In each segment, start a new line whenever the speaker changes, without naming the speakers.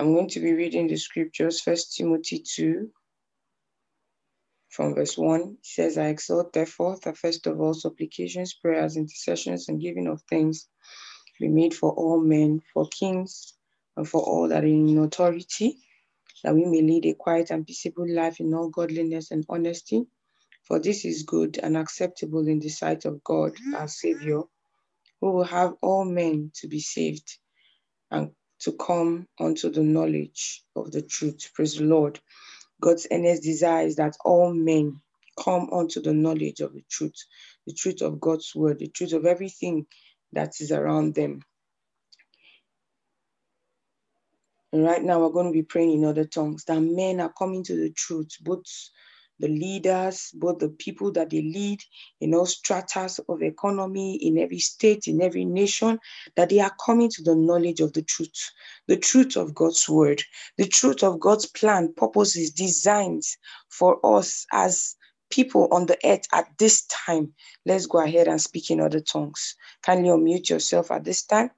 I'm going to be reading the scriptures, First Timothy 2, from verse 1. It says, I exhort, therefore, that first of all, supplications, prayers, intercessions, and giving of thanks be made for all men, for kings, and for all that are in authority, that we may lead a quiet and peaceable life in all godliness and honesty. For this is good and acceptable in the sight of God, our Savior, who will have all men to be saved and to come unto the knowledge of the truth. Praise the Lord. God's earnest desire is that all men come unto the knowledge of the truth, the truth of God's word, the truth of everything that is around them. And right now, we're going to be praying in other tongues that men are coming to the truth, both the leaders, both the people that they lead in all stratas of economy, in every state, in every nation, that they are coming to the knowledge of the truth, the truth of God's word, the truth of God's plan, purposes, designs for us as people on the earth at this time. Let's go ahead and speak in other tongues. Kindly unmute yourself at this time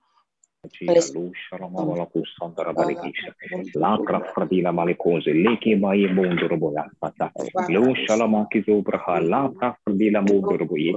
Lakra fradila malikose, leke baye bondoro boya pata. Lo shalama kizo braha, lakra fradila bondoro boye.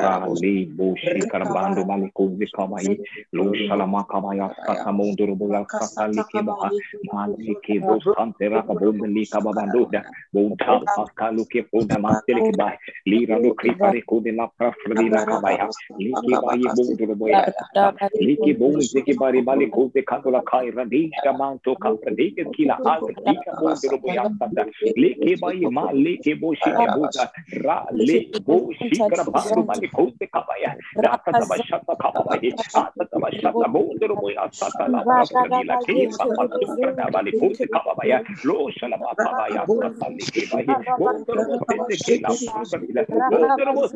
Rali boshi karbando malikose kamaye. Lo shalama kamaya pata bondoro boya pata leke baha. Malike bo santera kabonde lika babando da. Bonta pata luke bonda mastele ke baye. Lira lo kripare kode lakra fradila kamaya. Leke baye bondoro boya pata. Leke bolsa que baribali cote candola cai radica manto capradica que la azquica bolsa robo yastanda le que bai ma le que boshi que bolsa ra le boshi crabato mali cote cabaya rata da bachata cabai ata da bachata bolsa robo yastanda la bolsa la que papato da bali cote cabaya lo shala papaya rata le que bai bolsa robo que la bolsa robo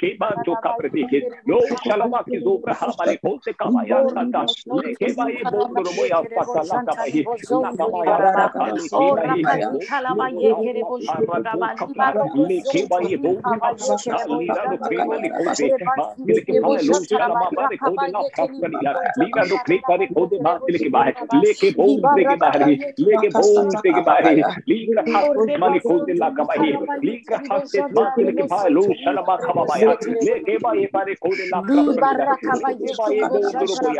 que manto capradica lo shala ma que zobra hale cote cabaya kata leke bayi bondo robo ya patala kaba ye na kaba ya kaba leke bayi kala bayi kere bo shura ba ni ba ro leke bayi bondo absa ni la lo krema ni ko se ba ni ke ba lo se la ma ba de ko de na ka ka ni ya ni la lo kre ba de ko de ba ni ke ba hai leke bondo de ke ba hai leke bondo de ke ba hai li ka ka ko ma ni ko de la kaba ye li ka ka se ba ni ke ba lo se la ma ka ba ya leke bayi ba de ko de na ka ba ye ba ye bondo robo ya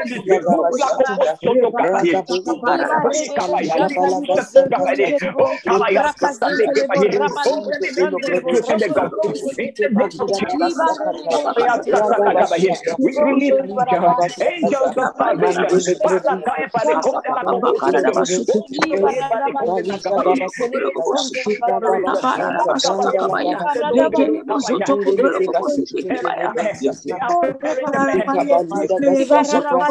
you.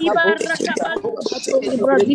Ibarra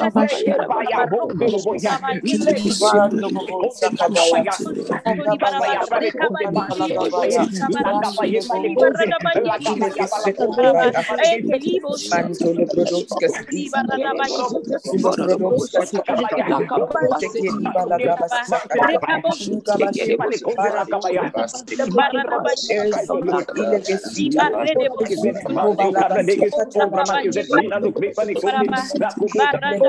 Barra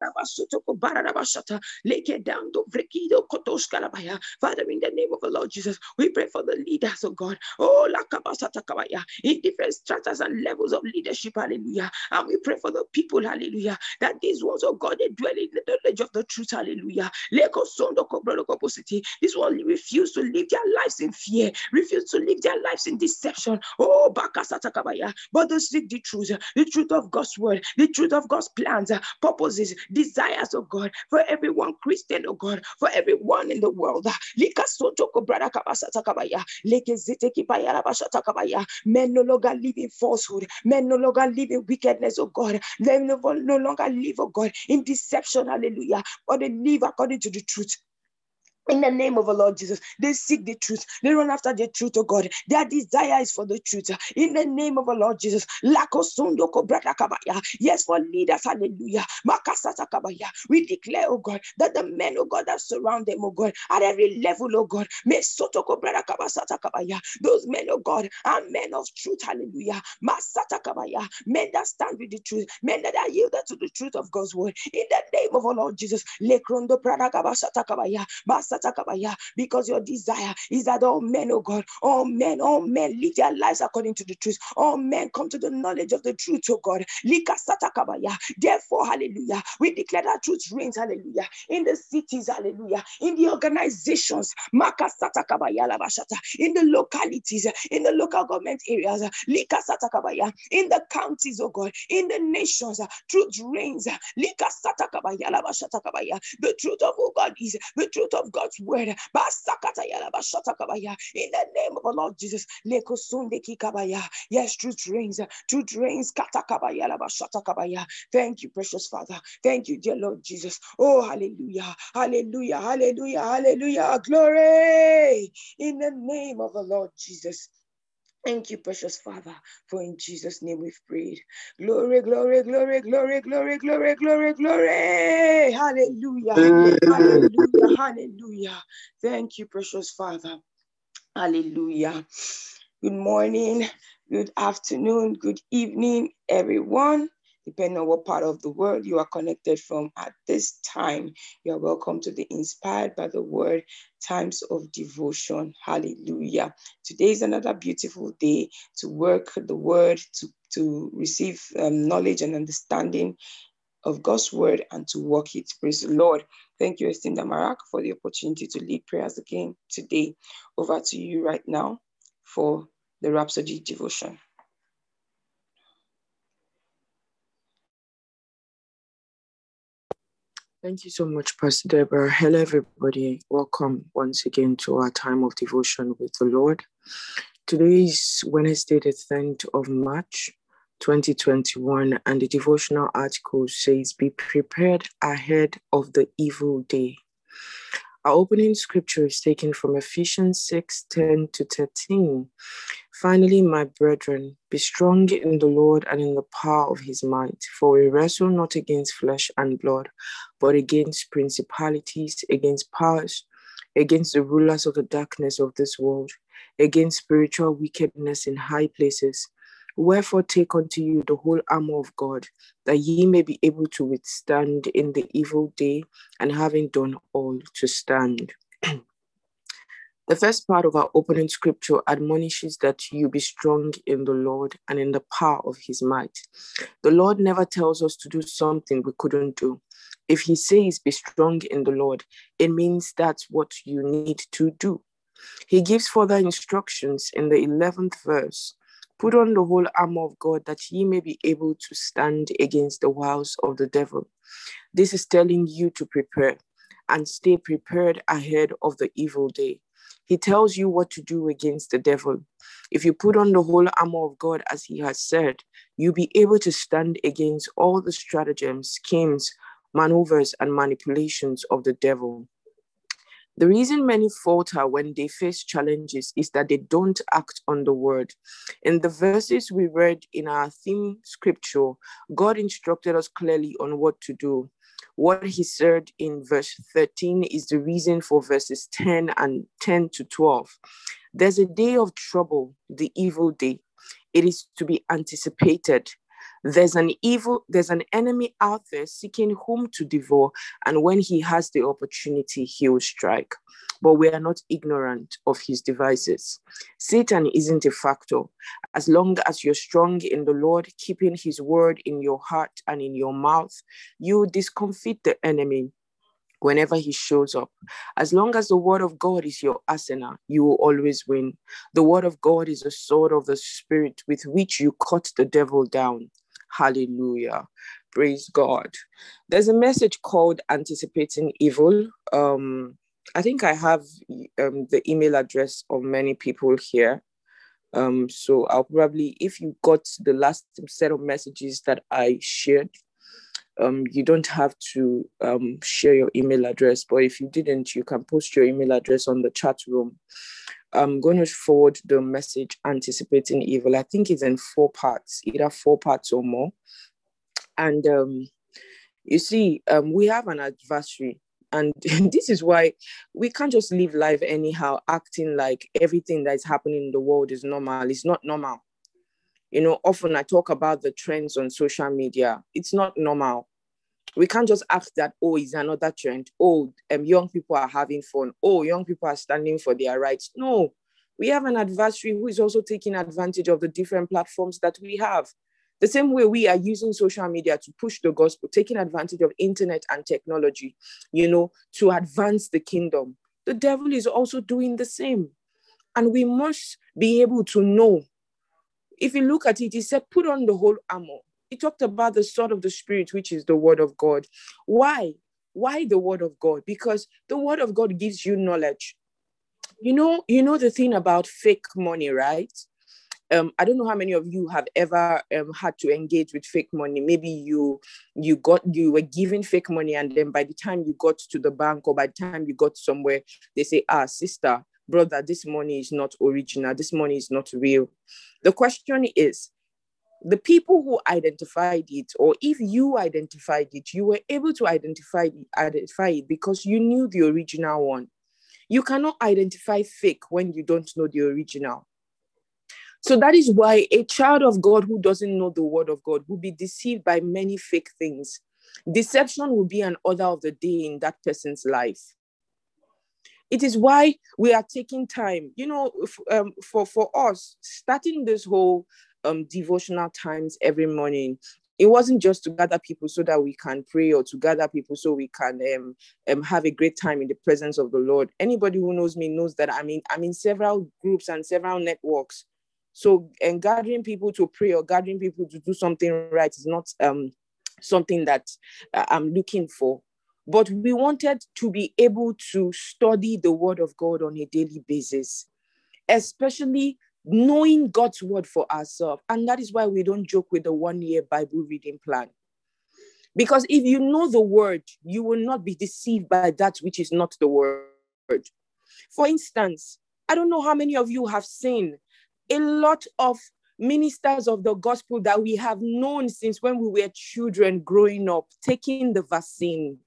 Father, in the name of the Lord Jesus, we pray for the leaders of oh God. Oh, in different stratas and levels of leadership, hallelujah. And we pray for the people, hallelujah, that these ones of oh God, they dwell in the knowledge of the truth, hallelujah. This one refuse to live their lives in fear, refuse to live their lives in deception. Oh, but they seek the truth, the truth of God's word, the truth of God's plans, purposes, desires, oh God, for everyone Christian, oh God, for everyone in the world. Men no longer live in falsehood. Men no longer live in wickedness, oh God. They no, no longer live, oh God, in deception, hallelujah, but they live according to the truth. In the name of the Lord Jesus, they seek the truth. They run after the truth, of oh God. Their desire is for the truth. In the name of the Lord Jesus. Yes, for leaders, hallelujah. We declare, oh God, that the men, oh God, that surround them, oh God, at every level, oh God, those men, oh God, are men of truth, hallelujah. Men that stand with the truth, men that are yielded to the truth of God's word. In the name of the Lord Jesus. Katakabaya, because your desire is that all men, oh God, all men, all men live their lives according to the truth. All men come to the knowledge of the truth, oh God. Therefore, hallelujah, we declare that truth reigns, hallelujah, in the cities, hallelujah, in the organizations, in the localities, in the local government areas, in the counties, oh God, in the nations, truth reigns. Likasatakabaya The truth of who God is the truth of God God's word. In the name of the Lord Jesus. Yes, truth reigns. Truth reigns. Thank you, precious Father. Thank you, dear Lord Jesus. Oh, hallelujah. Hallelujah. Hallelujah. Hallelujah. Glory in the name of the Lord Jesus. Thank you, precious Father, for in Jesus' name we've prayed. Glory, glory, glory, glory, glory, glory, glory, glory. Hallelujah. Hallelujah. Hallelujah. Thank you, precious Father. Hallelujah. Good morning, good afternoon, good evening, everyone depending on what part of the world you are connected from at this time. You are welcome to the Inspired by the Word Times of Devotion. Hallelujah. Today is another beautiful day to work the Word, to, to receive um, knowledge and understanding of God's Word and to walk it. Praise the Lord. Thank you, Estinda Marak, for the opportunity to lead prayers again today. Over to you right now for the Rhapsody devotion.
Thank you so much, Pastor Deborah. Hello, everybody. Welcome once again to our time of devotion with the Lord. Today is Wednesday, the 10th of March, 2021, and the devotional article says, Be prepared ahead of the evil day. Our opening scripture is taken from Ephesians 6 10 to 13. Finally, my brethren, be strong in the Lord and in the power of his might, for we wrestle not against flesh and blood, but against principalities, against powers, against the rulers of the darkness of this world, against spiritual wickedness in high places. Wherefore, take unto you the whole armor of God, that ye may be able to withstand in the evil day, and having done all, to stand. the first part of our opening scripture admonishes that you be strong in the Lord and in the power of his might. The Lord never tells us to do something we couldn't do. If he says, be strong in the Lord, it means that's what you need to do. He gives further instructions in the 11th verse Put on the whole armor of God that ye may be able to stand against the wiles of the devil. This is telling you to prepare and stay prepared ahead of the evil day. He tells you what to do against the devil. If you put on the whole armor of God, as he has said, you'll be able to stand against all the stratagems, schemes, maneuvers, and manipulations of the devil. The reason many falter when they face challenges is that they don't act on the word. In the verses we read in our theme scripture, God instructed us clearly on what to do. What he said in verse 13 is the reason for verses 10 and 10 to 12. There's a day of trouble, the evil day. It is to be anticipated. There's an evil, there's an enemy out there seeking whom to devour, and when he has the opportunity, he will strike. But we are not ignorant of his devices. Satan isn't a factor. As long as you're strong in the Lord, keeping his word in your heart and in your mouth, you discomfit the enemy whenever he shows up. As long as the word of God is your arsenal, you will always win. The word of God is a sword of the spirit with which you cut the devil down. Hallelujah. Praise God. There's a message called Anticipating Evil. Um, I think I have um, the email address of many people here. Um, so I'll probably, if you got the last set of messages that I shared, um, you don't have to um, share your email address, but if you didn't, you can post your email address on the chat room. I'm going to forward the message anticipating evil. I think it's in four parts, either four parts or more. And um, you see, um, we have an adversary. And this is why we can't just live life anyhow, acting like everything that is happening in the world is normal. It's not normal. You know, often I talk about the trends on social media. It's not normal we can't just act that oh it's another trend oh um, young people are having fun oh young people are standing for their rights no we have an adversary who is also taking advantage of the different platforms that we have the same way we are using social media to push the gospel taking advantage of internet and technology you know to advance the kingdom the devil is also doing the same and we must be able to know if you look at it he said put on the whole armor he talked about the sword of the spirit, which is the word of God. Why? Why the word of God? Because the word of God gives you knowledge. You know, you know the thing about fake money, right? Um, I don't know how many of you have ever um, had to engage with fake money. Maybe you you got you were given fake money, and then by the time you got to the bank or by the time you got somewhere, they say, "Ah, sister, brother, this money is not original. This money is not real." The question is, the people who identified it, or if you identified it, you were able to identify identify it because you knew the original one. You cannot identify fake when you don't know the original. So that is why a child of God who doesn't know the word of God will be deceived by many fake things. Deception will be an order of the day in that person's life. It is why we are taking time, you know, um, for, for us, starting this whole um, devotional times every morning. It wasn't just to gather people so that we can pray or to gather people so we can um, um, have a great time in the presence of the Lord. Anybody who knows me knows that i mean I'm in several groups and several networks. So, and um, gathering people to pray or gathering people to do something right is not um, something that uh, I'm looking for. But we wanted to be able to study the Word of God on a daily basis, especially knowing God's word for ourselves. And that is why we don't joke with the one year Bible reading plan. Because if you know the word, you will not be deceived by that which is not the word. For instance, I don't know how many of you have seen a lot of ministers of the gospel that we have known since when we were children growing up taking the vaccine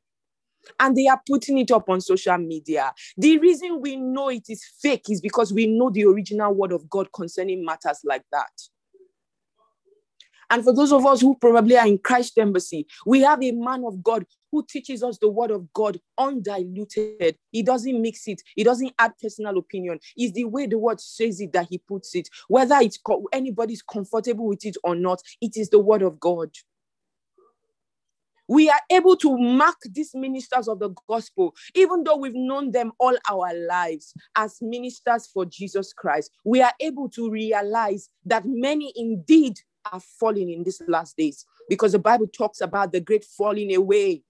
and they are putting it up on social media. The reason we know it is fake is because we know the original word of God concerning matters like that. And for those of us who probably are in Christ Embassy, we have a man of God who teaches us the word of God undiluted. He doesn't mix it, he doesn't add personal opinion. It's the way the word says it that he puts it. Whether it's anybody's comfortable with it or not, it is the word of God we are able to mark these ministers of the gospel, even though we've known them all our lives as ministers for Jesus Christ. We are able to realize that many indeed are falling in these last days because the Bible talks about the great falling away.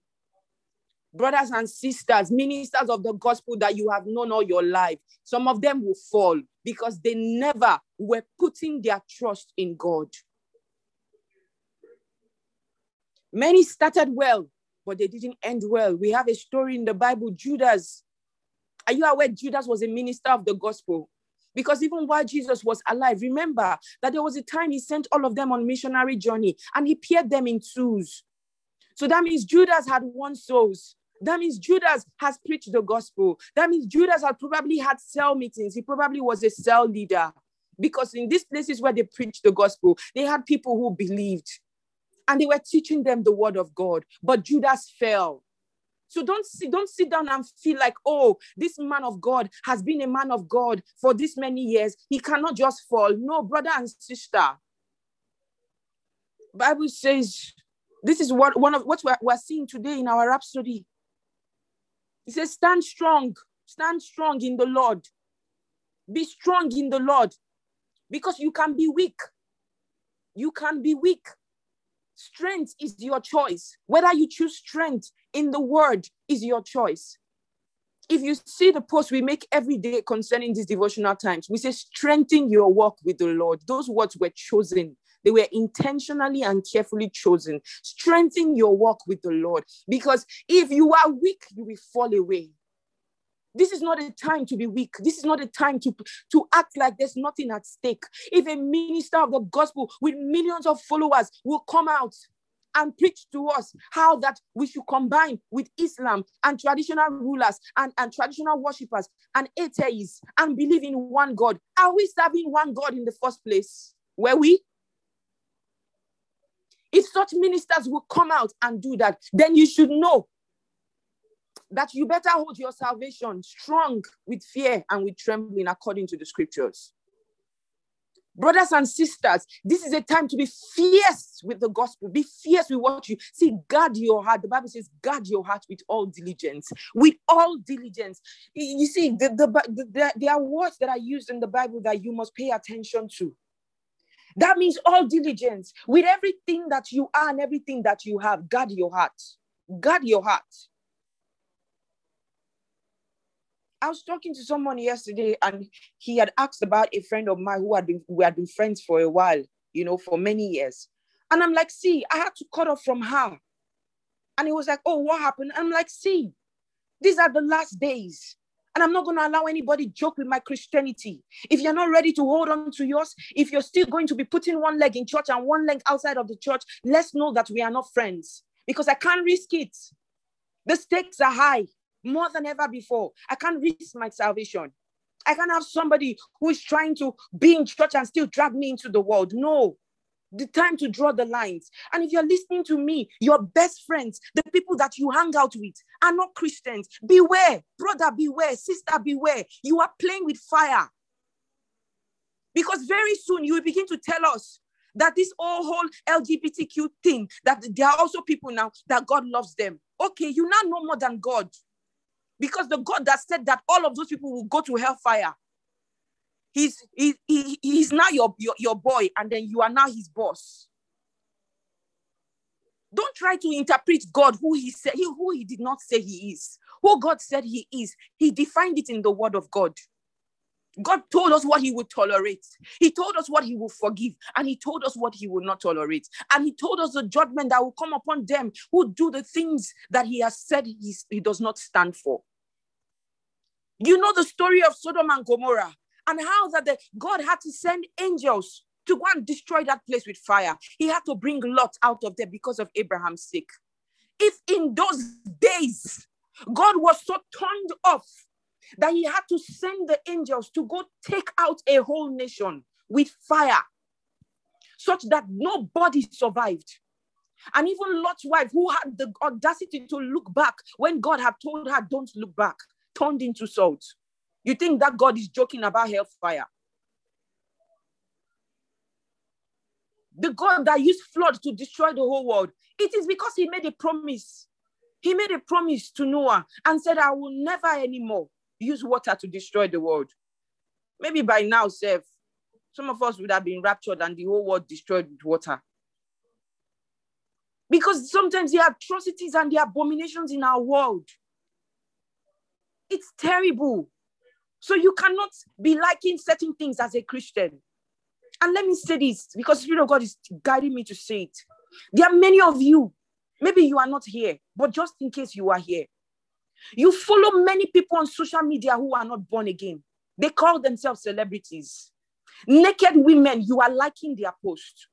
Brothers and sisters, ministers of the gospel that you have known all your life, some of them will fall because they never were putting their trust in God. Many started well, but they didn't end well. We have a story in the Bible Judas. Are you aware Judas was a minister of the gospel? Because even while Jesus was alive, remember that there was a time he sent all of them on missionary journey and he paired them in twos. So that means Judas had won souls. That means Judas has preached the gospel. That means Judas had probably had cell meetings. He probably was a cell leader because in these places where they preached the gospel, they had people who believed and they were teaching them the word of God, but Judas fell. So don't sit, don't sit down and feel like, oh, this man of God has been a man of God for this many years. He cannot just fall. No, brother and sister. Bible says this is what one of what we're, we're seeing today in our rhapsody. It says, stand strong, stand strong in the Lord. Be strong in the Lord. Because you can be weak. You can be weak. Strength is your choice. Whether you choose strength in the word is your choice. If you see the post we make every day concerning these devotional times, we say, strengthen your walk with the Lord. Those words were chosen they were intentionally and carefully chosen. Strengthen your walk with the Lord because if you are weak, you will fall away. This is not a time to be weak. This is not a time to, to act like there's nothing at stake. If a minister of the gospel with millions of followers will come out and preach to us how that we should combine with Islam and traditional rulers and, and traditional worshippers and atheists and believe in one God. Are we serving one God in the first place? Were we? If such ministers will come out and do that, then you should know that you better hold your salvation strong with fear and with trembling according to the scriptures. Brothers and sisters, this is a time to be fierce with the gospel. Be fierce with what you see. Guard your heart. The Bible says, guard your heart with all diligence. With all diligence. You see, the, the, the, the there are words that are used in the Bible that you must pay attention to. That means all diligence. With everything that you are and everything that you have, guard your heart. Guard your heart. I was talking to someone yesterday and he had asked about a friend of mine who had been we had been friends for a while, you know, for many years. And I'm like, see, I had to cut off from her. And he was like, oh, what happened? I'm like, see, these are the last days. And I'm not going to allow anybody joke with my Christianity. If you're not ready to hold on to yours, if you're still going to be putting one leg in church and one leg outside of the church, let's know that we are not friends because I can't risk it. The stakes are high more than ever before. I can't risk my salvation. I can't have somebody who is trying to be in church and still drag me into the world. No, the time to draw the lines. And if you're listening to me, your best friends, the people that you hang out with, are not Christians. Beware, brother, beware, sister, beware. You are playing with fire. Because very soon you will begin to tell us that this whole LGBTQ thing, that there are also people now that God loves them. Okay, you now know more than God. Because the God that said that all of those people will go to hellfire, he's, he, he, he's now your, your, your boy, and then you are now his boss. Don't try to interpret God who he said he, who he did not say he is. Who God said he is, he defined it in the word of God. God told us what he would tolerate. He told us what he will forgive. And he told us what he will not tolerate. And he told us the judgment that will come upon them who do the things that he has said he, he does not stand for. You know the story of Sodom and Gomorrah and how that the, God had to send angels to go and destroy that place with fire. He had to bring Lot out of there because of Abraham's sake. If in those days God was so turned off that he had to send the angels to go take out a whole nation with fire, such that nobody survived. And even Lot's wife, who had the audacity to look back when God had told her, Don't look back, turned into salt. You think that God is joking about hellfire? The God that used flood to destroy the whole world, it is because he made a promise. He made a promise to Noah and said, I will never anymore use water to destroy the world. Maybe by now, Seth, some of us would have been raptured and the whole world destroyed with water. Because sometimes the atrocities and the abominations in our world it's terrible. So you cannot be liking certain things as a Christian. And let me say this because the Spirit of God is guiding me to say it. There are many of you, maybe you are not here, but just in case you are here, you follow many people on social media who are not born again. They call themselves celebrities. Naked women, you are liking their post.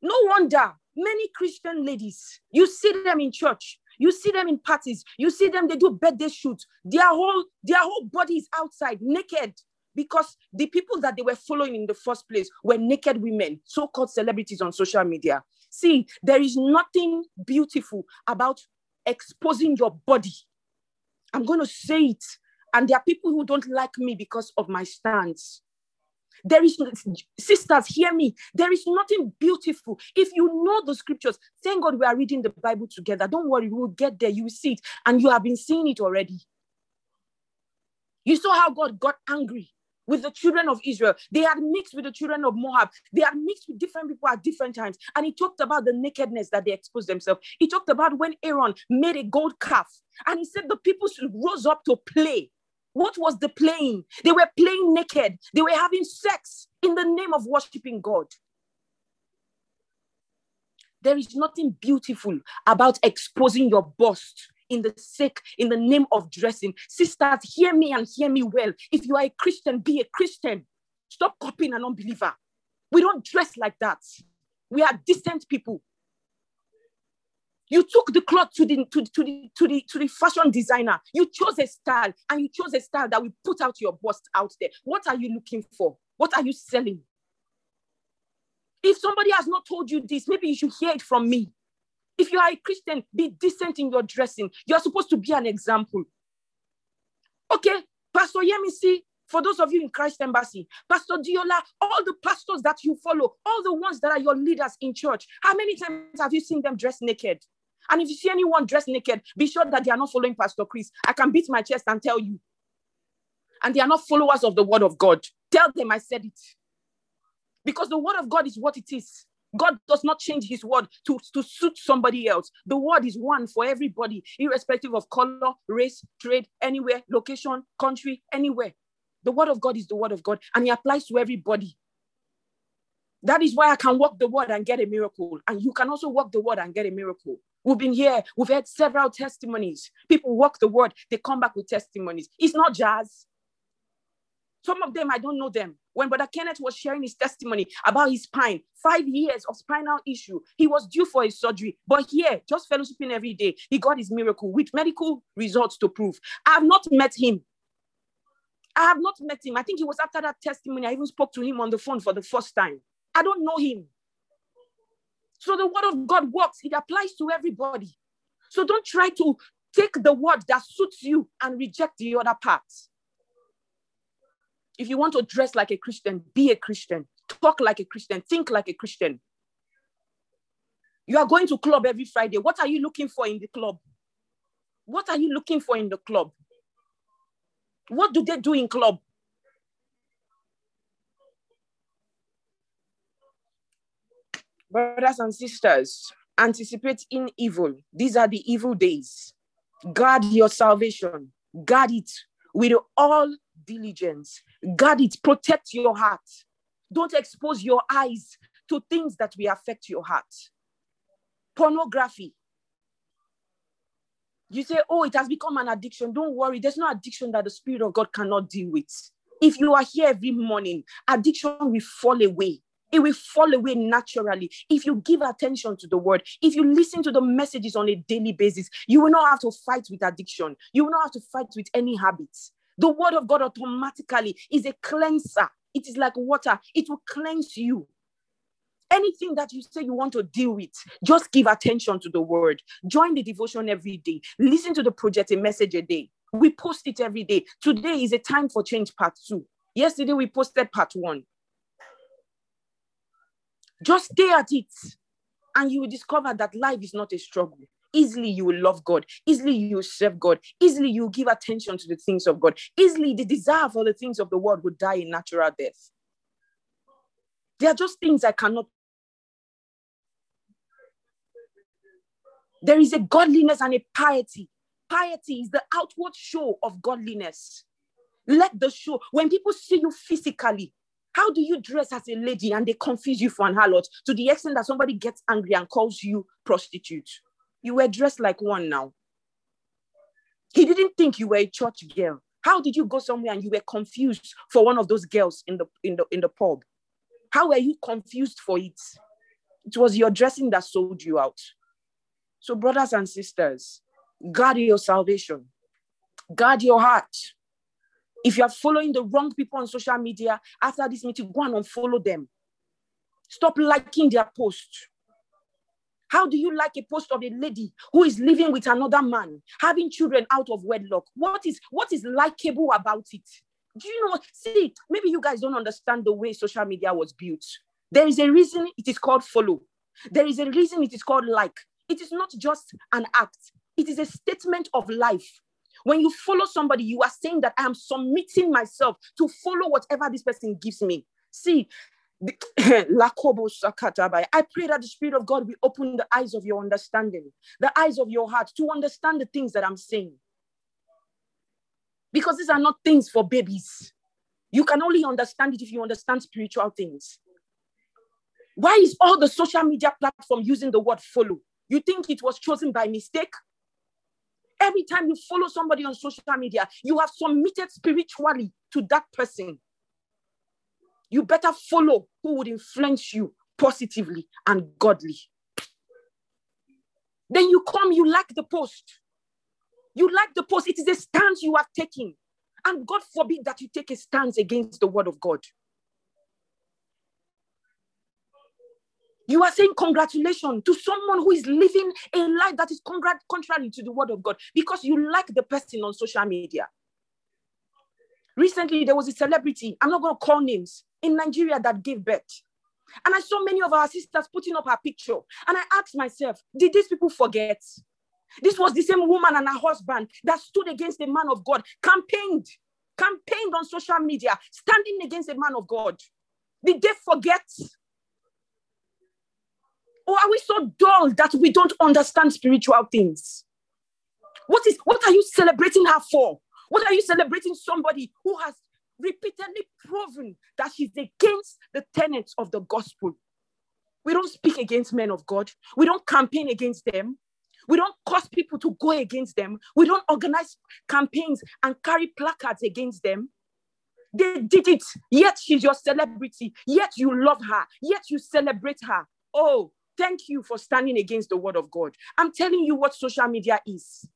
No wonder many Christian ladies, you see them in church, you see them in parties. You see them, they do birthday shoots. Their whole, their whole body is outside, naked. Because the people that they were following in the first place were naked women, so called celebrities on social media. See, there is nothing beautiful about exposing your body. I'm going to say it. And there are people who don't like me because of my stance. There is, sisters, hear me. There is nothing beautiful. If you know the scriptures, thank God we are reading the Bible together. Don't worry, we will get there. You will see it, and you have been seeing it already. You saw how God got angry with the children of Israel. They had mixed with the children of Moab. They had mixed with different people at different times. And he talked about the nakedness that they exposed themselves. He talked about when Aaron made a gold calf and he said the people rose up to play. What was the playing? They were playing naked. They were having sex in the name of worshiping God. There is nothing beautiful about exposing your bust in the sake, in the name of dressing. Sisters, hear me and hear me well. If you are a Christian, be a Christian. Stop copying an unbeliever. We don't dress like that. We are decent people. You took the cloth to the, to, to, the, to, the, to the fashion designer. You chose a style and you chose a style that will put out your bust out there. What are you looking for? What are you selling? If somebody has not told you this, maybe you should hear it from me. If you are a Christian, be decent in your dressing. You are supposed to be an example. Okay, Pastor Yemisi, for those of you in Christ Embassy, Pastor Diola, all the pastors that you follow, all the ones that are your leaders in church, how many times have you seen them dressed naked? And if you see anyone dressed naked, be sure that they are not following Pastor Chris. I can beat my chest and tell you. And they are not followers of the word of God. Tell them I said it. Because the word of God is what it is. God does not change his word to, to suit somebody else. The word is one for everybody, irrespective of color, race, trade, anywhere, location, country, anywhere. The word of God is the word of God, and it applies to everybody. That is why I can walk the word and get a miracle. And you can also walk the word and get a miracle. We've been here, we've had several testimonies. People walk the word, they come back with testimonies. It's not jazz. Some of them, I don't know them. When Brother Kenneth was sharing his testimony about his spine, five years of spinal issue, he was due for his surgery. But here, just fellowshipping every day, he got his miracle with medical results to prove. I have not met him, I have not met him. I think it was after that testimony I even spoke to him on the phone for the first time. I don't know him. So the word of God works, it applies to everybody. So don't try to take the word that suits you and reject the other part. If you want to dress like a Christian, be a Christian, talk like a Christian, think like a Christian. You are going to club every Friday. What are you looking for in the club? What are you looking for in the club? What do they do in club? Brothers and sisters, anticipate in evil. These are the evil days. Guard your salvation. Guard it with all diligence. Guard it. Protect your heart. Don't expose your eyes to things that will affect your heart. Pornography, you say, oh, it has become an addiction. Don't worry. There's no addiction that the Spirit of God cannot deal with. If you are here every morning, addiction will fall away. It will fall away naturally. If you give attention to the word, if you listen to the messages on a daily basis, you will not have to fight with addiction. You will not have to fight with any habits. The word of God automatically is a cleanser. It is like water, it will cleanse you anything that you say you want to deal with, just give attention to the word. Join the devotion every day. Listen to the project a message a day. We post it every day. Today is a time for change part two. Yesterday we posted part one. Just stay at it, and you will discover that life is not a struggle. Easily you will love God. Easily you will serve God. Easily you will give attention to the things of God. Easily the desire for the things of the world will die in natural death. They are just things I cannot There is a godliness and a piety. Piety is the outward show of godliness. Let the show, when people see you physically, how do you dress as a lady and they confuse you for an harlot to the extent that somebody gets angry and calls you prostitute? You were dressed like one now. He didn't think you were a church girl. How did you go somewhere and you were confused for one of those girls in the in the in the pub? How were you confused for it? It was your dressing that sold you out. So, brothers and sisters, guard your salvation, guard your heart. If you are following the wrong people on social media, after this meeting, go and unfollow them. Stop liking their post. How do you like a post of a lady who is living with another man, having children out of wedlock? What is what is likable about it? Do you know? See, maybe you guys don't understand the way social media was built. There is a reason it is called follow. There is a reason it is called like. It is not just an act, it is a statement of life. When you follow somebody, you are saying that I am submitting myself to follow whatever this person gives me. See, I pray that the Spirit of God will open the eyes of your understanding, the eyes of your heart to understand the things that I'm saying. Because these are not things for babies. You can only understand it if you understand spiritual things. Why is all the social media platform using the word follow? You think it was chosen by mistake? Every time you follow somebody on social media, you have submitted spiritually to that person. You better follow who would influence you positively and godly. Then you come, you like the post. You like the post. It is a stance you are taking. And God forbid that you take a stance against the word of God. You are saying congratulations to someone who is living a life that is congr- contrary to the word of God because you like the person on social media. Recently, there was a celebrity, I'm not going to call names, in Nigeria that gave birth. And I saw many of our sisters putting up her picture. And I asked myself, did these people forget? This was the same woman and her husband that stood against the man of God, campaigned, campaigned on social media, standing against the man of God. Did they forget? Or are we so dull that we don't understand spiritual things? What is what are you celebrating her for? What are you celebrating somebody who has repeatedly proven that she's against the tenets of the gospel? We don't speak against men of God. We don't campaign against them. We don't cause people to go against them. We don't organize campaigns and carry placards against them. They did it. Yet she's your celebrity. Yet you love her. Yet you celebrate her. Oh, Thank you for standing against the word of God. I'm telling you what social media is.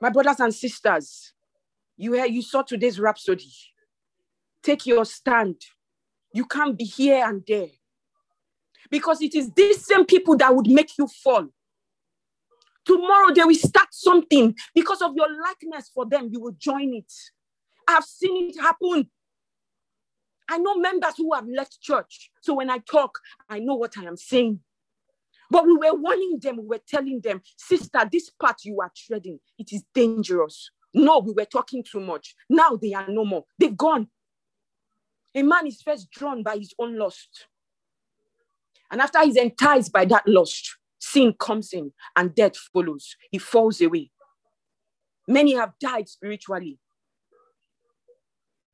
My brothers and sisters, you, heard, you saw today's rhapsody. Take your stand. You can't be here and there. Because it is these same people that would make you fall. Tomorrow they will start something. Because of your likeness for them, you will join it. I've seen it happen. I know members who have left church. So when I talk, I know what I am saying. But we were warning them, we were telling them, sister, this path you are treading, it is dangerous. No, we were talking too much. Now they are no more. They've gone. A man is first drawn by his own lust. And after he's enticed by that lust, sin comes in and death follows. He falls away. Many have died spiritually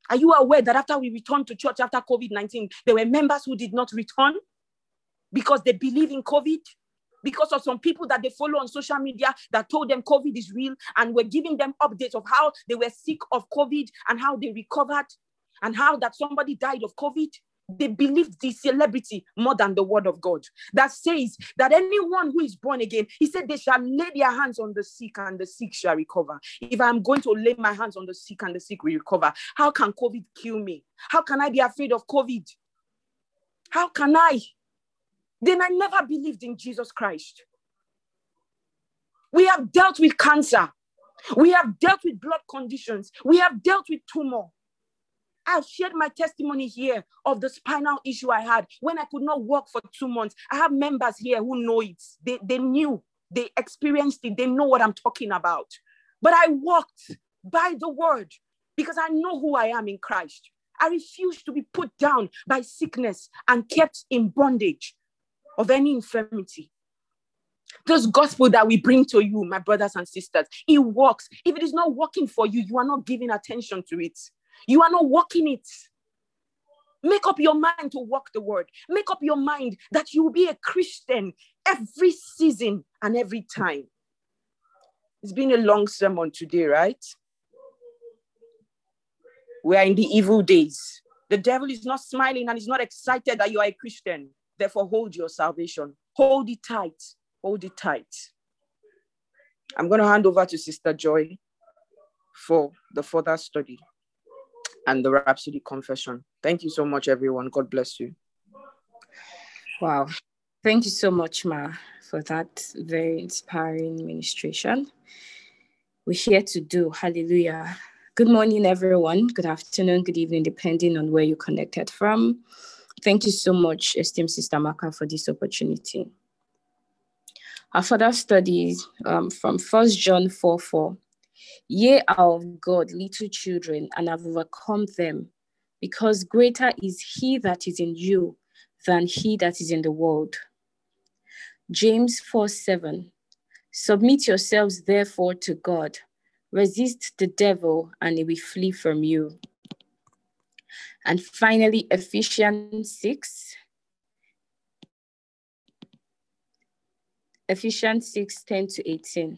are you aware that after we returned to church after COVID 19, there were members who did not return because they believe in COVID? Because of some people that they follow on social media that told them COVID is real and were giving them updates of how they were sick of COVID and how they recovered and how that somebody died of COVID they believe the celebrity more than the word of God that says that anyone who is born again, he said, they shall lay their hands on the sick and the sick shall recover. If I'm going to lay my hands on the sick and the sick will recover, how can COVID kill me? How can I be afraid of COVID? How can I? Then I never believed in Jesus Christ. We have dealt with cancer. We have dealt with blood conditions. We have dealt with tumor. I've shared my testimony here of the spinal issue I had when I could not walk for two months. I have members here who know it. They, they knew, they experienced it, they know what I'm talking about. But I walked by the word because I know who I am in Christ. I refuse to be put down by sickness and kept in bondage of any infirmity. This gospel that we bring to you, my brothers and sisters, it works. If it is not working for you, you are not giving attention to it. You are not walking it. Make up your mind to walk the word. Make up your mind that you will be a Christian every season and every time. It's been a long sermon today, right? We are in the evil days. The devil is not smiling and is not excited that you are a Christian. Therefore, hold your salvation. Hold it tight. Hold it tight. I'm going to hand over to Sister Joy for the further study and the Rhapsody Confession. Thank you so much, everyone. God bless you.
Wow. Thank you so much, Ma, for that very inspiring ministration. We're here to do. Hallelujah. Good morning, everyone. Good afternoon, good evening, depending on where you connected from. Thank you so much, esteemed Sister Maka, for this opportunity. Our further studies um, from First John 4 4 Ye are of God, little children, and have overcome them, because greater is he that is in you than he that is in the world. James 4 7. Submit yourselves therefore to God. Resist the devil, and he will flee from you. And finally, Ephesians 6. Ephesians 6 10 to 18.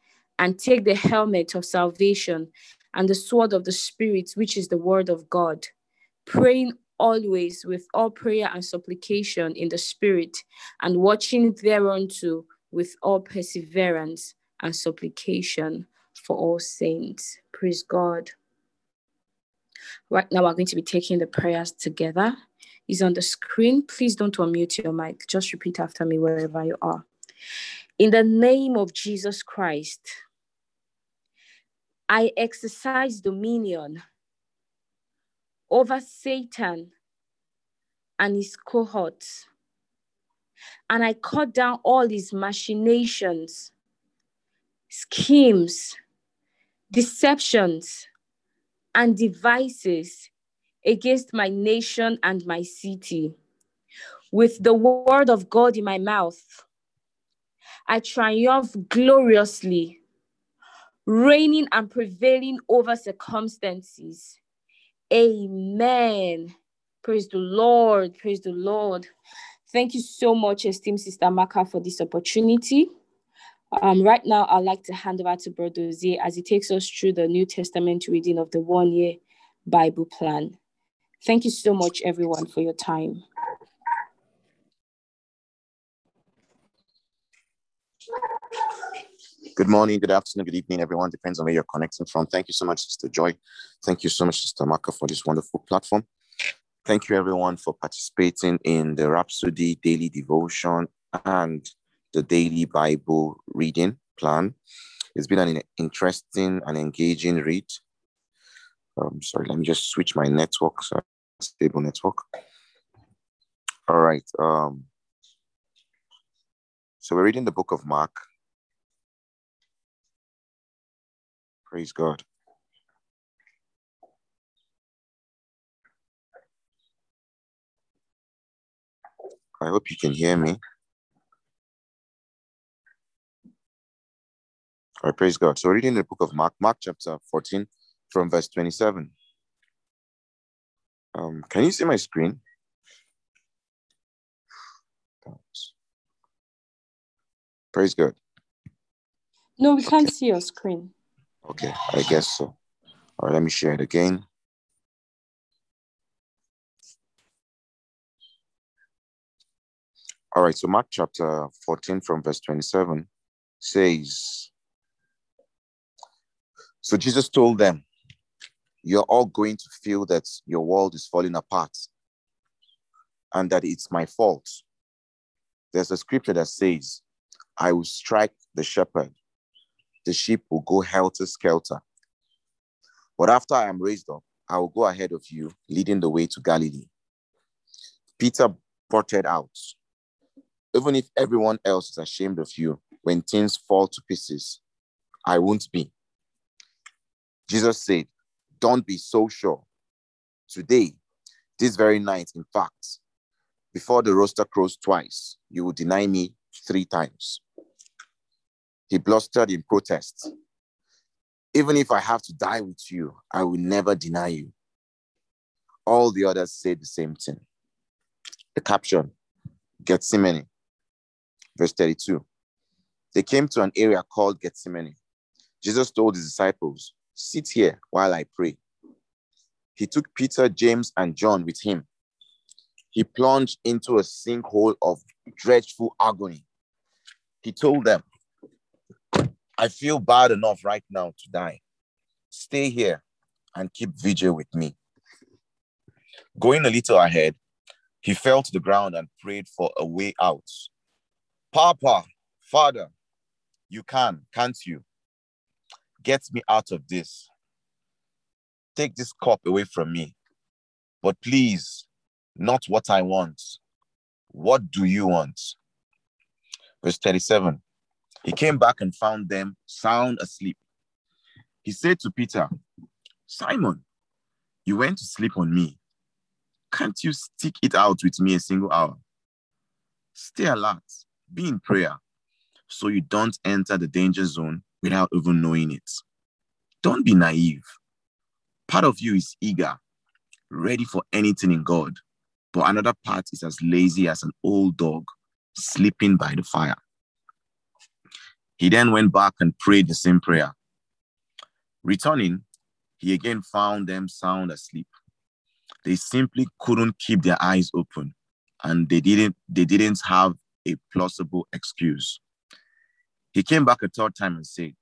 and take the helmet of salvation and the sword of the Spirit, which is the word of God, praying always with all prayer and supplication in the Spirit, and watching thereunto with all perseverance and supplication for all saints. Praise God. Right now, we're going to be taking the prayers together. It's on the screen. Please don't unmute your mic. Just repeat after me wherever you are. In the name of Jesus Christ, I exercise dominion over Satan and his cohorts. And I cut down all his machinations, schemes, deceptions, and devices against my nation and my city. With the word of God in my mouth, I triumph gloriously, reigning and prevailing over circumstances. Amen. Praise the Lord. Praise the Lord. Thank you so much, esteemed Sister Maka, for this opportunity. Um, right now, I'd like to hand over to Brother Ozee as he takes us through the New Testament reading of the one year Bible plan. Thank you so much, everyone, for your time.
Good morning, good afternoon, good evening, everyone. Depends on where you're connecting from. Thank you so much, Sister Joy. Thank you so much, Sister Maka, for this wonderful platform. Thank you, everyone, for participating in the Rhapsody Daily Devotion and the Daily Bible Reading Plan. It's been an interesting and engaging read. Um, sorry, let me just switch my network, so stable network. All right. Um, so we're reading the book of Mark Praise God. I hope you can hear me. All right, praise God. So, reading the book of Mark, Mark chapter 14, from verse 27. Um, can you see my screen? Praise God.
No, we can't okay. see your screen.
Okay, I guess so. All right, let me share it again. All right, so Mark chapter 14 from verse 27 says, So Jesus told them, You're all going to feel that your world is falling apart and that it's my fault. There's a scripture that says, I will strike the shepherd the sheep will go helter skelter. But after I am raised up, I will go ahead of you, leading the way to Galilee. Peter blurted out, Even if everyone else is ashamed of you when things fall to pieces, I won't be. Jesus said, Don't be so sure. Today, this very night, in fact, before the rooster crows twice, you will deny me three times. He blustered in protest. Even if I have to die with you, I will never deny you. All the others said the same thing. The caption Gethsemane, verse 32. They came to an area called Gethsemane. Jesus told his disciples, Sit here while I pray. He took Peter, James, and John with him. He plunged into a sinkhole of dreadful agony. He told them, I feel bad enough right now to die. Stay here and keep vigil with me. Going a little ahead, he fell to the ground and prayed for a way out. Papa, Father, you can, can't you? Get me out of this. Take this cup away from me. But please, not what I want. What do you want? Verse 37 he came back and found them sound asleep. He said to Peter, Simon, you went to sleep on me. Can't you stick it out with me a single hour? Stay alert, be in prayer, so you don't enter the danger zone without even knowing it. Don't be naive. Part of you is eager, ready for anything in God, but another part is as lazy as an old dog sleeping by the fire. He then went back and prayed the same prayer. Returning, he again found them sound asleep. They simply couldn't keep their eyes open and they didn't, they didn't have a plausible excuse. He came back a third time and said,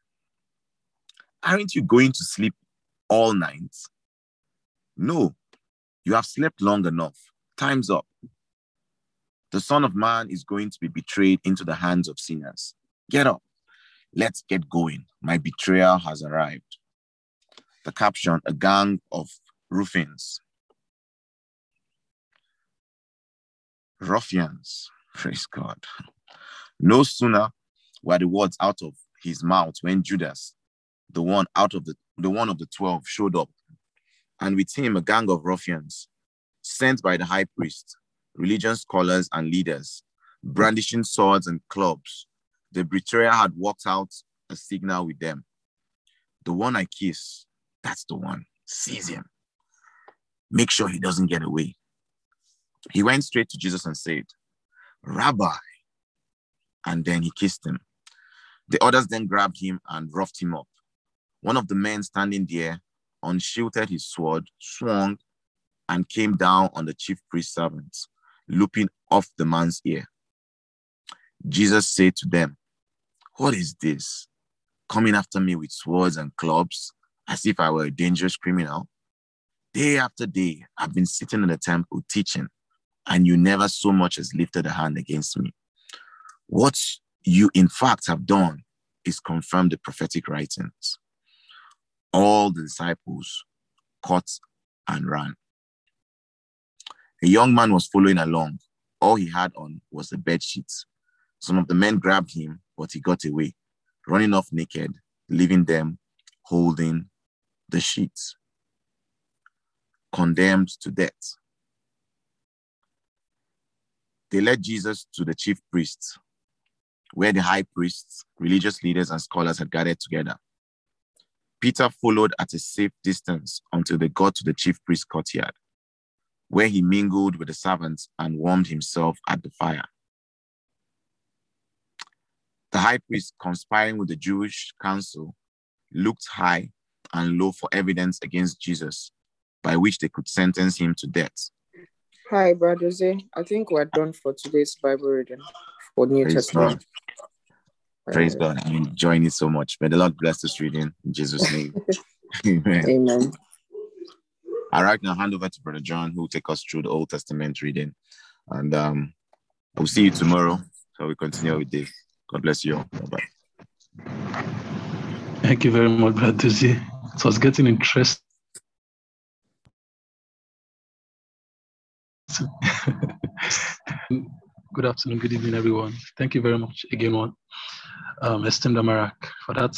Aren't you going to sleep all night? No, you have slept long enough. Time's up. The Son of Man is going to be betrayed into the hands of sinners. Get up. Let's get going. My betrayal has arrived. The caption, a gang of ruffians. Ruffians, praise God. No sooner were the words out of his mouth when Judas, the one out of the the one of the twelve, showed up, and with him a gang of ruffians sent by the high priest, religious scholars, and leaders, brandishing swords and clubs the betrayer had worked out a signal with them. The one I kiss, that's the one. Seize him. Make sure he doesn't get away. He went straight to Jesus and said, Rabbi. And then he kissed him. The others then grabbed him and roughed him up. One of the men standing there unshielded his sword, swung, and came down on the chief priest's servants, looping off the man's ear. Jesus said to them, what is this? Coming after me with swords and clubs as if I were a dangerous criminal? Day after day, I've been sitting in the temple teaching, and you never so much as lifted a hand against me. What you, in fact, have done is confirm the prophetic writings. All the disciples caught and ran. A young man was following along. All he had on was a bed sheet some of the men grabbed him, but he got away, running off naked, leaving them holding the sheets. Condemned to death. They led Jesus to the chief priests, where the high priests, religious leaders, and scholars had gathered together. Peter followed at a safe distance until they got to the chief priest's courtyard, where he mingled with the servants and warmed himself at the fire. The high priest, conspiring with the Jewish council, looked high and low for evidence against Jesus by which they could sentence him to death.
Hi, Brother Jose. I think we're done for today's Bible reading for New
Praise
Testament.
God. Praise uh, God. I'm enjoying it so much. May the Lord bless this reading in Jesus' name. Amen. Amen. All right, now hand over to Brother John, who will take us through the Old Testament reading. And um, we'll see you tomorrow. So we continue with this. God bless you. Bye
bye. Thank you very much, Brad Duzi. It was getting interesting. good afternoon, good evening, everyone. Thank you very much again, one um, esteemed Amaka, for that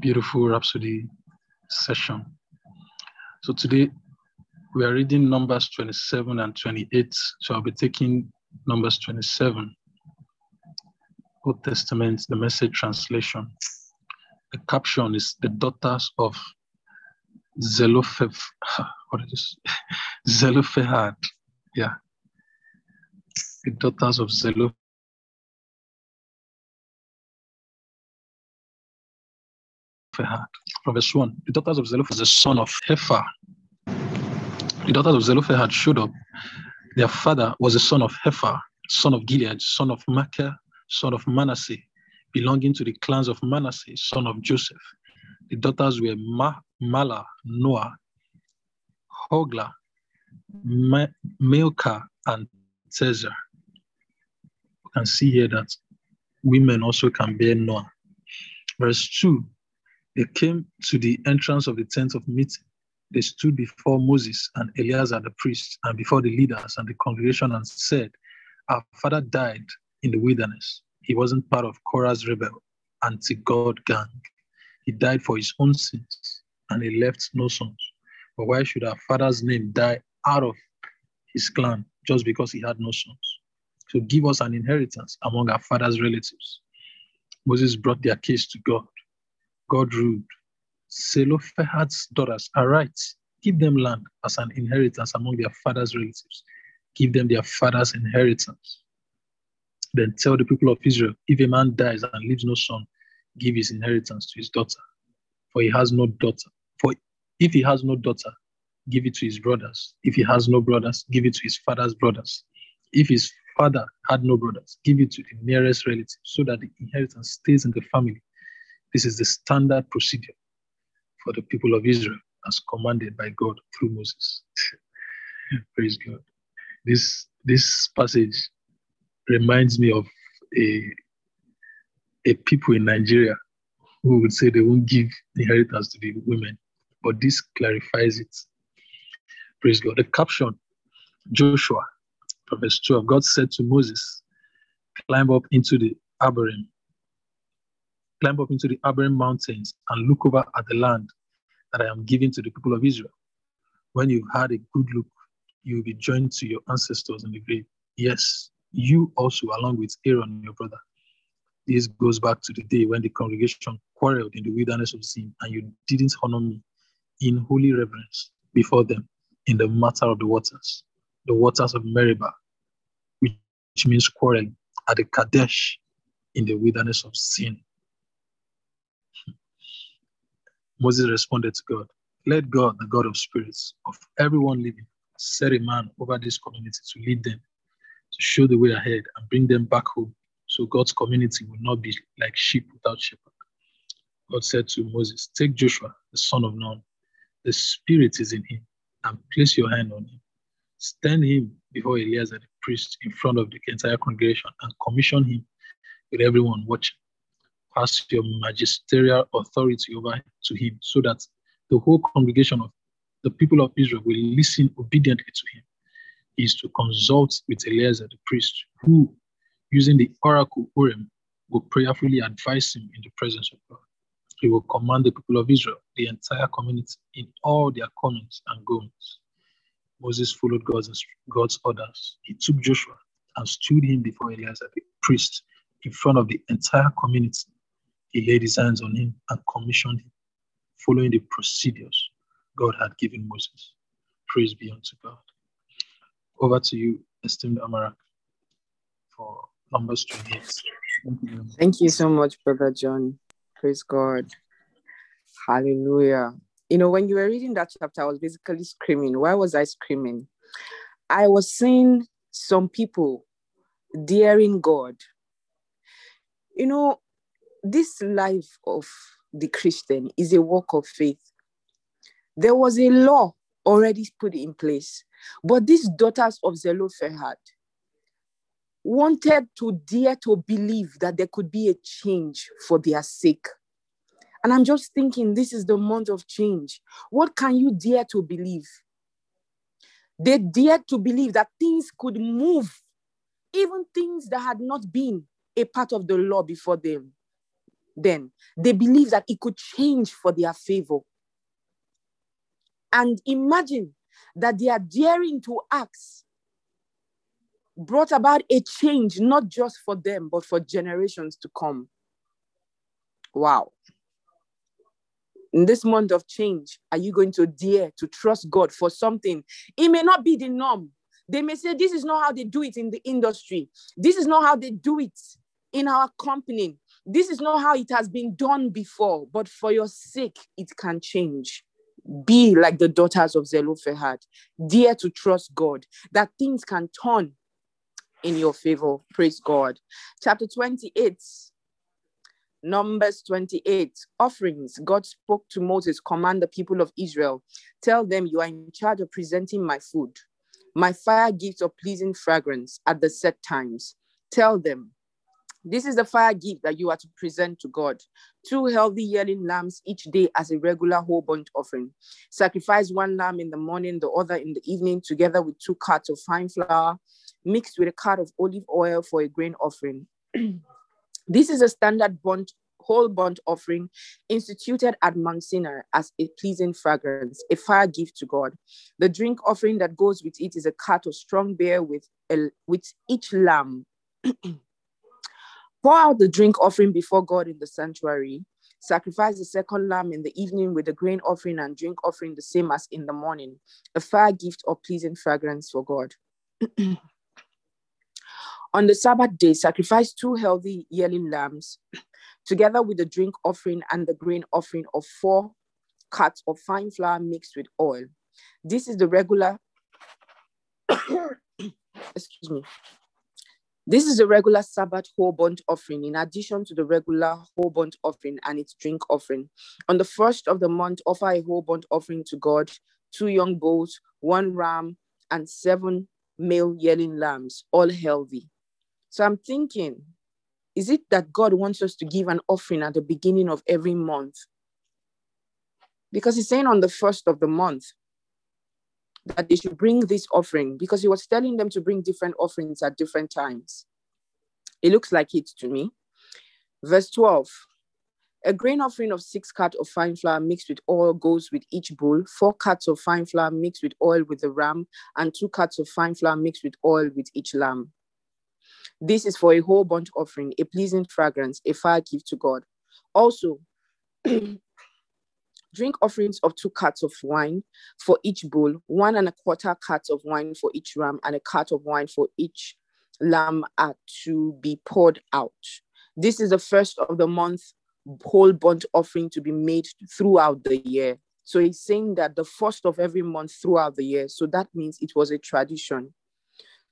beautiful Rhapsody session. So today we are reading Numbers 27 and 28. So I'll be taking Numbers 27 Old Testament, the message translation. The caption is the daughters of Zelophehad. What is this? Zelophehad. Yeah. The daughters of Zelophehad. From verse 1, the daughters of Zelophehad, the son of Hepher. The daughters of Zelophehad showed up. Their father was the son of Hepher, son of Gilead, son of Machir, son of Manasseh, belonging to the clans of Manasseh, son of Joseph. The daughters were Ma- Mahlah, Noah, Hoglah, Ma- and Tirzah. You can see here that women also can bear Noah. Verse 2 They came to the entrance of the tent of meeting. They stood before Moses and Eleazar the priest, and before the leaders and the congregation, and said, Our father died in the wilderness. He wasn't part of Korah's rebel, anti God gang. He died for his own sins and he left no sons. But why should our father's name die out of his clan just because he had no sons? So give us an inheritance among our father's relatives. Moses brought their case to God. God ruled. Zelophehad's daughters are right. Give them land as an inheritance among their father's relatives. Give them their father's inheritance. Then tell the people of Israel, if a man dies and leaves no son, give his inheritance to his daughter, for he has no daughter. For if he has no daughter, give it to his brothers. If he has no brothers, give it to his father's brothers. If his father had no brothers, give it to the nearest relative, so that the inheritance stays in the family. This is the standard procedure for the people of Israel, as commanded by God through Moses. Praise God. This this passage reminds me of a, a people in Nigeria who would say they won't give inheritance to the women, but this clarifies it. Praise God. The caption Joshua, from verse 12, God said to Moses, Climb up into the Abarim, climb up into the Abarim mountains and look over at the land that I am giving to the people of Israel. When you've had a good look, you'll be joined to your ancestors in the grave. Yes, you also, along with Aaron, your brother. This goes back to the day when the congregation quarreled in the wilderness of Sin, and you didn't honor me in holy reverence before them in the matter of the waters, the waters of Meribah, which means quarreling, at the Kadesh in the wilderness of Sin. Moses responded to God, Let God, the God of spirits, of everyone living, set a man over this community to lead them show the way ahead and bring them back home so God's community will not be like sheep without shepherd. God said to Moses, Take Joshua, the son of Nun, the spirit is in him, and place your hand on him. Stand him before Eleazar the priest in front of the entire congregation and commission him with everyone watching. Pass your magisterial authority over to him so that the whole congregation of the people of Israel will listen obediently to him is to consult with Eleazar the priest, who, using the oracle Urim, will prayerfully advise him in the presence of God. He will command the people of Israel, the entire community, in all their comings and goings. Moses followed God's, God's orders. He took Joshua and stood him before Eleazar the priest in front of the entire community. He laid his hands on him and commissioned him, following the procedures God had given Moses. Praise be unto God. Over to you, esteemed Amaka, for Numbers 28.
Thank you. Thank you so much, Brother John. Praise God.
Hallelujah. You know, when you were reading that chapter, I was basically screaming. Why was I screaming? I was seeing some people daring God. You know, this life of the Christian is a walk of faith. There was a law already put in place. But these daughters of Zelophehad wanted to dare to believe that there could be a change for their sake. And I'm just thinking, this is the month of change. What can you dare to believe? They dared to believe that things could move, even things that had not been a part of the law before them. Then they believed that it could change for their favor. And imagine that they are daring to act brought about a change, not just for them, but for generations to come. Wow. In this month of change, are you going to dare to trust God for something? It may not be the norm. They may say, This is not how they do it in the industry. This is not how they do it in our company. This is not how it has been done before, but for your sake, it can change be like the daughters of Zelophehad, dare to trust God, that things can turn in your favor. Praise God. Chapter 28, Numbers 28, offerings. God spoke to Moses, command the people of Israel, tell them you are in charge of presenting my food. My fire gifts of pleasing fragrance at the set times. Tell them this is the fire gift that you are to present to God. Two healthy yearling lambs each day as a regular whole burnt offering. Sacrifice one lamb in the morning, the other in the evening, together with two cups of fine flour mixed with a cart of olive oil for a grain offering. this is a standard burnt, whole burnt offering instituted at Mount Sinai as a pleasing fragrance, a fire gift to God. The drink offering that goes with it is a cart of strong beer with, a, with each lamb. pour out the drink offering before God in the sanctuary, sacrifice the second lamb in the evening with the grain offering and drink offering the same as in the morning, a fire gift or pleasing fragrance for God. On the Sabbath day, sacrifice two healthy yearling lambs, together with the drink offering and the grain offering of four cuts of fine flour mixed with oil. This is the regular, excuse me, this is the regular Sabbath whole burnt offering, in addition to the regular whole burnt offering and its drink offering. On the first of the month, offer a whole burnt offering to God, two young bulls, one ram, and seven male yearling lambs, all healthy. So I'm thinking, is it that God wants us to give an offering at the beginning of every month? Because he's saying on the first of the month, that they should bring this offering because he was telling them to bring different offerings at different times. It looks like it to me. Verse 12 a grain offering of six cuts of fine flour mixed with oil goes with each bull. four cuts of fine flour mixed with oil with the ram, and two cuts of fine flour mixed with oil with each lamb. This is for a whole bunch offering, a pleasing fragrance, a fire gift to God. Also, drink offerings of two carts of wine for each bull, one and a quarter carts of wine for each ram, and a cart of wine for each lamb are to be poured out. This is the first of the month whole burnt offering to be made throughout the year. So he's saying that the first of every month throughout the year. So that means it was a tradition.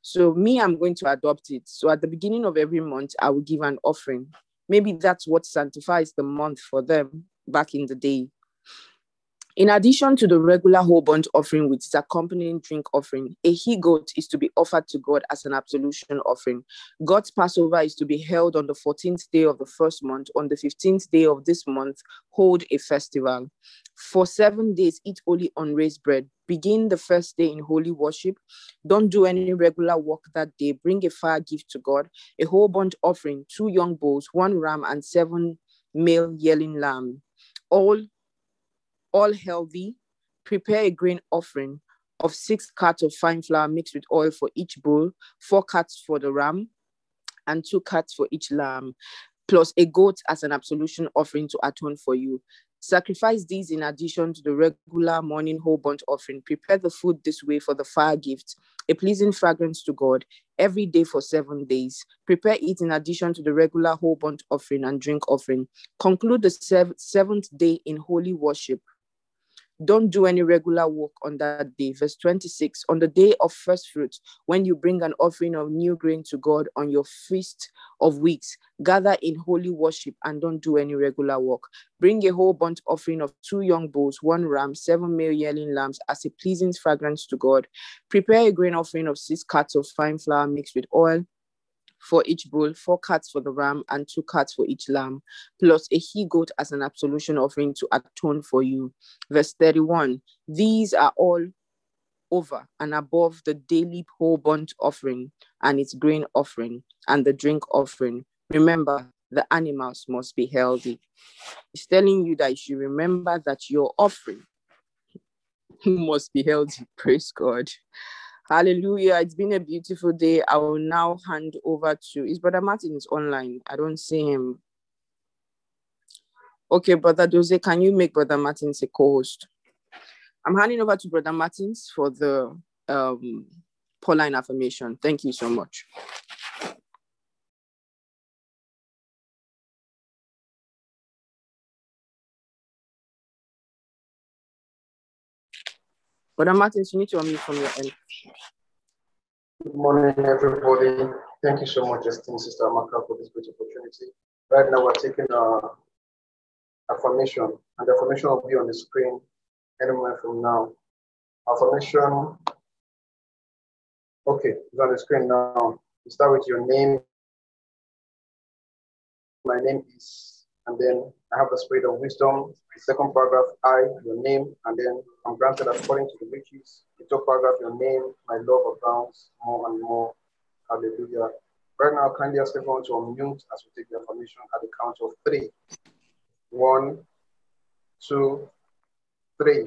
So me, I'm going to adopt it. So at the beginning of every month, I will give an offering. Maybe that's what sanctifies the month for them back in the day. In addition to the regular whole bunch offering with its accompanying drink offering, a he goat is to be offered to God as an absolution offering. God's Passover is to be held on the 14th day of the first month. On the 15th day of this month, hold a festival. For seven days, eat only unraised bread. Begin the first day in holy worship. Don't do any regular work that day. Bring a fire gift to God, a whole bunch offering, two young bulls, one ram, and seven male yearling lamb. All all healthy, prepare a grain offering of six cuts of fine flour mixed with oil for each bull, four cuts for the ram, and two cuts for each lamb, plus a goat as an absolution offering to atone for you. Sacrifice these in addition to the regular morning whole burnt offering. Prepare the food this way for the fire gift, a pleasing fragrance to God, every day for seven days. Prepare it in addition to the regular whole burnt offering and drink offering. Conclude the sev- seventh day in holy worship don't do any regular work on that day. Verse 26 On the day of first fruits, when you bring an offering of new grain to God on your feast of weeks, gather in holy worship and don't do any regular work. Bring a whole burnt offering of two young bulls, one ram, seven male yearling lambs as a pleasing fragrance to God. Prepare a grain offering of six cuts of fine flour mixed with oil for each bull, four cats for the ram, and two cats for each lamb, plus a he goat as an absolution offering to atone for you. Verse 31 These are all over and above the daily whole burnt offering and its grain offering and the drink offering. Remember, the animals must be healthy. He's telling you that you should remember that your offering must be healthy. Praise God. Hallelujah. It's been a beautiful day. I will now hand over to is Brother Martin is online. I don't see him. Okay, Brother Doze, can you make Brother Martins a co-host? I'm handing over to Brother Martins for the um, Pauline affirmation. Thank you so much. Brother Martins, you need to unmute from your end.
Good morning, everybody. Thank you so much, Justin, Sister Amaka, for this great opportunity. Right now, we're taking our uh, affirmation, and the affirmation will be on the screen anywhere from now. Affirmation. Okay, it's on the screen now. We start with your name. My name is and then I have the spirit of wisdom. Second paragraph, I, your name, and then I'm granted according to the riches. The third paragraph, your name, my love abounds more and more. Hallelujah. Right now, kindly ask everyone to unmute as we take the information at the count of three. One, two, three.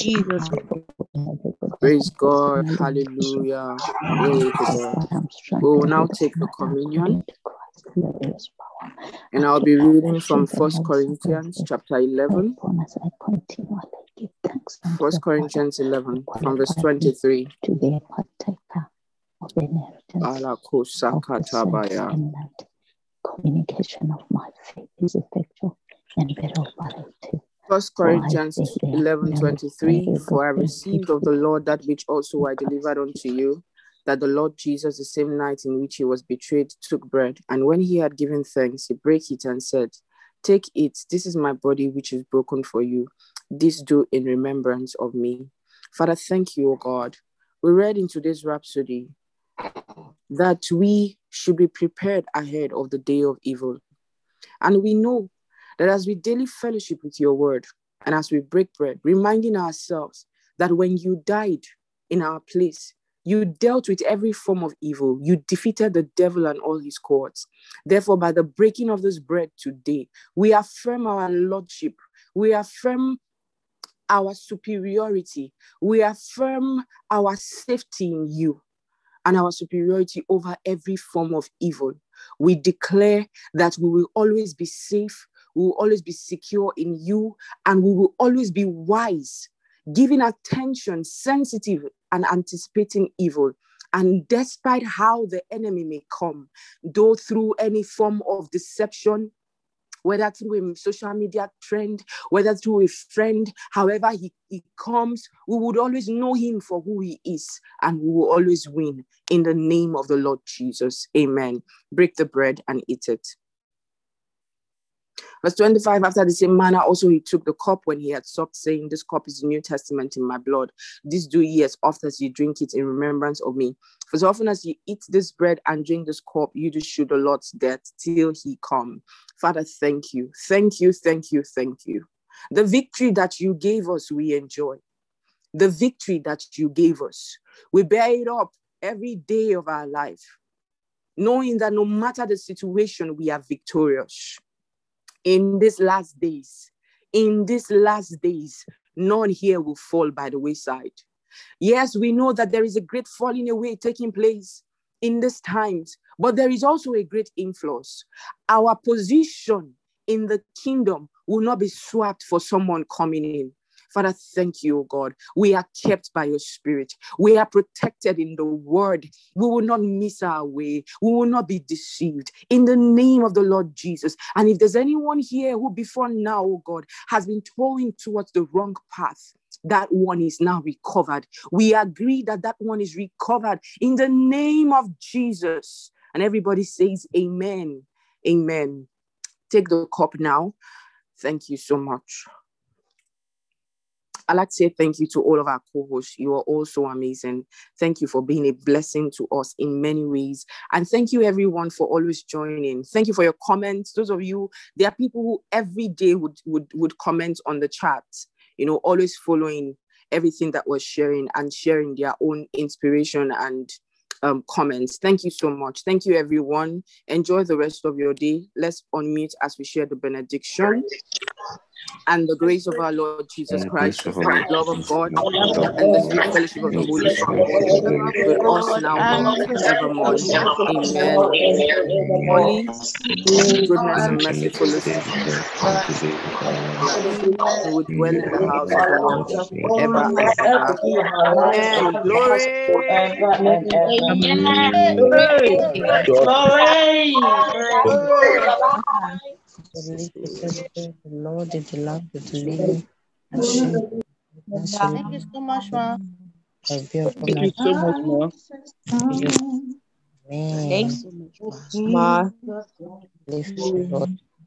Jesus. Praise God. Hallelujah. We will now take the communion. And I'll be reading from First Corinthians chapter 11. First Corinthians 11 from verse 23. To the partaker of the inheritance. Communication of my faith is effectual and very operative. First Corinthians 11 23, For I received of the Lord that which also I delivered unto you, that the Lord Jesus, the same night in which he was betrayed, took bread. And when he had given thanks, he brake it and said, Take it, this is my body which is broken for you. This do in remembrance of me. Father, thank you, O God. We read in today's Rhapsody that we should be prepared ahead of the day of evil. And we know that as we daily fellowship with your word and as we break bread, reminding ourselves that when you died in our place, you dealt with every form of evil. You defeated the devil and all his courts. Therefore, by the breaking of this bread today, we affirm our lordship. We affirm our superiority. We affirm our safety in you and our superiority over every form of evil. We declare that we will always be safe we will always be secure in you and we will always be wise, giving attention, sensitive, and anticipating evil. And despite how the enemy may come, though through any form of deception, whether through a social media trend, whether through a friend, however he, he comes, we would always know him for who he is and we will always win in the name of the Lord Jesus. Amen. Break the bread and eat it. Verse 25, after the same manner, also he took the cup when he had supped, saying, This cup is the New Testament in my blood. This do ye as oft as ye drink it in remembrance of me. For as often as ye eat this bread and drink this cup, you do show the Lord's death till he come. Father, thank you. Thank you, thank you, thank you. The victory that you gave us, we enjoy. The victory that you gave us, we bear it up every day of our life, knowing that no matter the situation, we are victorious in these last days, in these last days, none here will fall by the wayside. Yes, we know that there is a great falling away taking place in these times, but there is also a great influence. Our position in the kingdom will not be swapped for someone coming in. Father, thank you, O God. We are kept by your spirit. We are protected in the word. We will not miss our way. We will not be deceived. In the name of the Lord Jesus. And if there's anyone here who before now, O God, has been towing towards the wrong path, that one is now recovered. We agree that that one is recovered in the name of Jesus. And everybody says, Amen. Amen. Take the cup now. Thank you so much. I'd like to say thank you to all of our co hosts. You are all so amazing. Thank you for being a blessing to us in many ways. And thank you, everyone, for always joining. Thank you for your comments. Those of you, there are people who every day would, would, would comment on the chat, you know, always following everything that was sharing and sharing their own inspiration and um, comments. Thank you so much. Thank you, everyone. Enjoy the rest of your day. Let's unmute as we share the benediction and the grace of our Lord Jesus Christ, the, the love of God, and the sweet fellowship of the Holy Spirit with us now and evermore. Amen. Holy goodness and mercy for us. dwell in the house of the Lord ever and ever. Amen. Glory. Amen. Glory. Glory. Glory the living. The Lord is the love of the living. And she, Thank you so much, ma. Thank you so much, ma. Thank you so much, ma. so much, ma.